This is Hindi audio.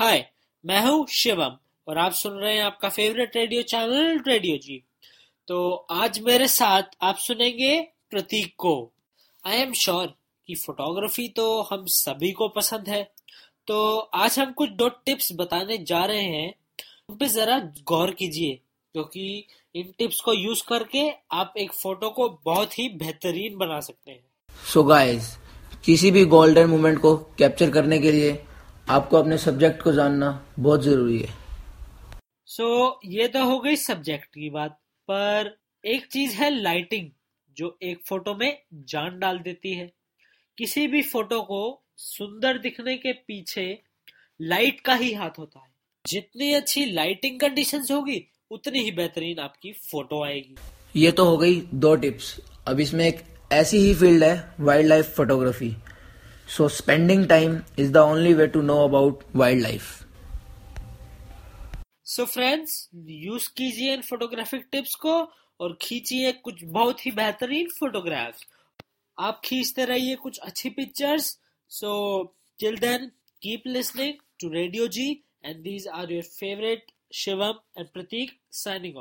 हाय, मैं हूँ शिवम और आप सुन रहे हैं आपका favourite radio channel radio G तो आज मेरे साथ आप सुनेंगे प्रतीक को। आई एम श्योर कि फोटोग्राफी तो हम सभी को पसंद है। तो आज हम कुछ दो टिप्स बताने जा रहे हैं। उन पे जरा गौर कीजिए क्योंकि इन टिप्स को यूज़ करके आप एक फ़ोटो को बहुत ही बेहतरीन बना सकते हैं। सो so गाइस किसी भी गोल्डन मोमेंट को कैप्चर करने के लिए आपको अपने सब्जेक्ट को जानना बहुत ज़रूरी है। सो so, ये तो हो गई सब्जेक्ट की बात पर एक चीज़ है लाइटिंग जो एक फ़ोटो में जान डाल देती है। किसी भी फ़ोटो को सुंदर दिखने के पीछे लाइट का ही हाथ होता है। जितनी अच्छी लाइटिंग कंडीशंस होगी उतनी ही बेहतरीन आपकी फ़ोटो आएगी। ये तो हो गई दो टिप्स अब इसमें एक ऐसी ही फ़ील्ड है wildlife photography spending time is the only way to know about wildlife so friends use कीजिए इन फोटोग्राफिक टिप्स को और खींचिए कुछ बहुत ही बेहतरीन फोटोग्राफ्स आप खींचते रहिए कुछ अच्छी pictures so till then keep listening to radio G and these are your favourite Shivam and Prateek signing off